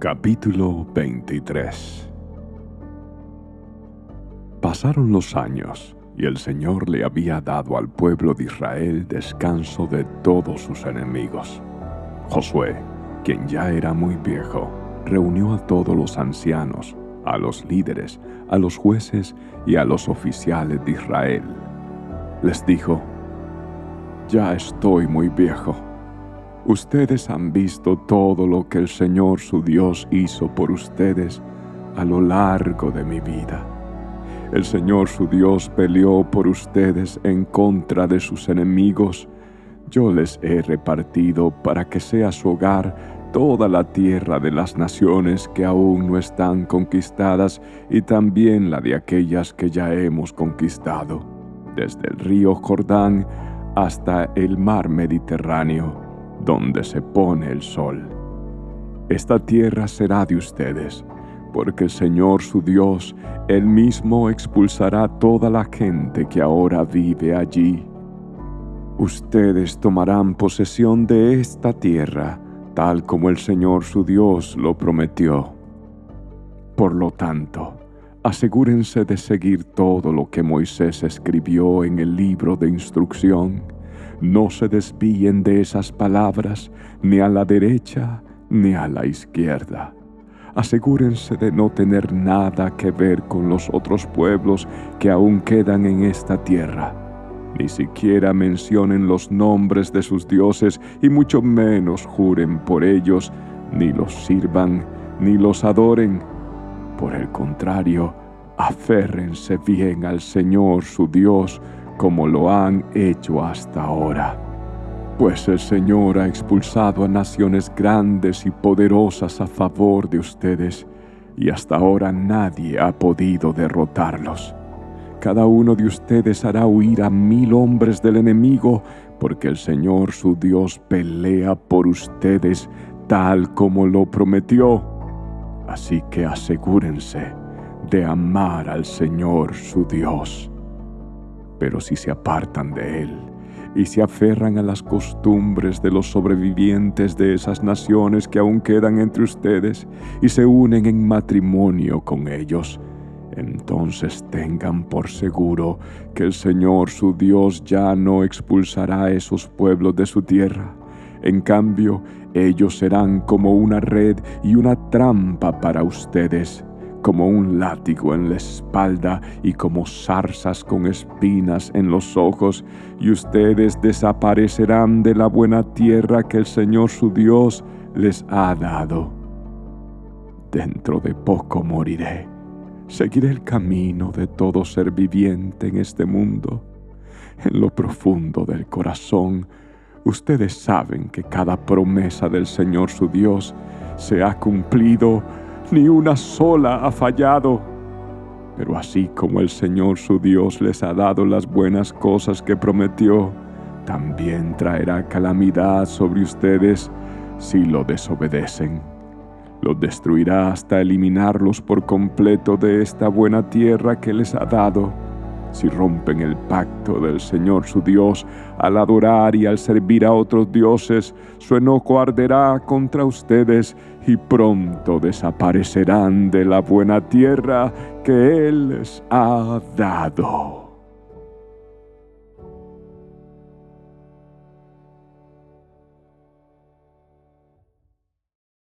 Capítulo 23 Pasaron los años y el Señor le había dado al pueblo de Israel descanso de todos sus enemigos. Josué, quien ya era muy viejo, reunió a todos los ancianos, a los líderes, a los jueces y a los oficiales de Israel. Les dijo, Ya estoy muy viejo Ustedes han visto todo lo que el Señor su Dios hizo por ustedes a lo largo de mi vida. El Señor su Dios peleó por ustedes en contra de sus enemigos. Yo les he repartido para que sea su hogar toda la tierra de las naciones que aún no están conquistadas y también la de aquellas que ya hemos conquistado, desde el río Jordán hasta el mar Mediterráneo donde se pone el sol. Esta tierra será de ustedes, porque el Señor su Dios, Él mismo expulsará toda la gente que ahora vive allí. Ustedes tomarán posesión de esta tierra, tal como el Señor su Dios lo prometió. Por lo tanto, asegúrense de seguir todo lo que Moisés escribió en el libro de instrucción no se desvíen de esas palabras ni a la derecha ni a la izquierda. Asegúrense de no tener nada que ver con los otros pueblos que aún quedan en esta tierra. Ni siquiera mencionen los nombres de sus dioses y mucho menos juren por ellos, ni los sirvan, ni los adoren. Por el contrario, aférrense bien al Señor su Dios, como lo han hecho hasta ahora. Pues el Señor ha expulsado a naciones grandes y poderosas a favor de ustedes, y hasta ahora nadie ha podido derrotarlos. Cada uno de ustedes hará huir a mil hombres del enemigo, porque el Señor su Dios pelea por ustedes tal como lo prometió. Así que asegúrense de amar al Señor su Dios. Pero si se apartan de Él y se aferran a las costumbres de los sobrevivientes de esas naciones que aún quedan entre ustedes y se unen en matrimonio con ellos, entonces tengan por seguro que el Señor su Dios ya no expulsará a esos pueblos de su tierra. En cambio, ellos serán como una red y una trampa para ustedes como un látigo en la espalda y como zarzas con espinas en los ojos, y ustedes desaparecerán de la buena tierra que el Señor su Dios les ha dado. Dentro de poco moriré. Seguiré el camino de todo ser viviente en este mundo. En lo profundo del corazón, ustedes saben que cada promesa del Señor su Dios se ha cumplido ni una sola ha fallado. Pero así como el Señor su Dios les ha dado las buenas cosas que prometió, también traerá calamidad sobre ustedes si lo desobedecen. Los destruirá hasta eliminarlos por completo de esta buena tierra que les ha dado si rompen el pacto del Señor su Dios al adorar y al servir a otros dioses, su enojo arderá contra ustedes y pronto desaparecerán de la buena tierra que Él les ha dado.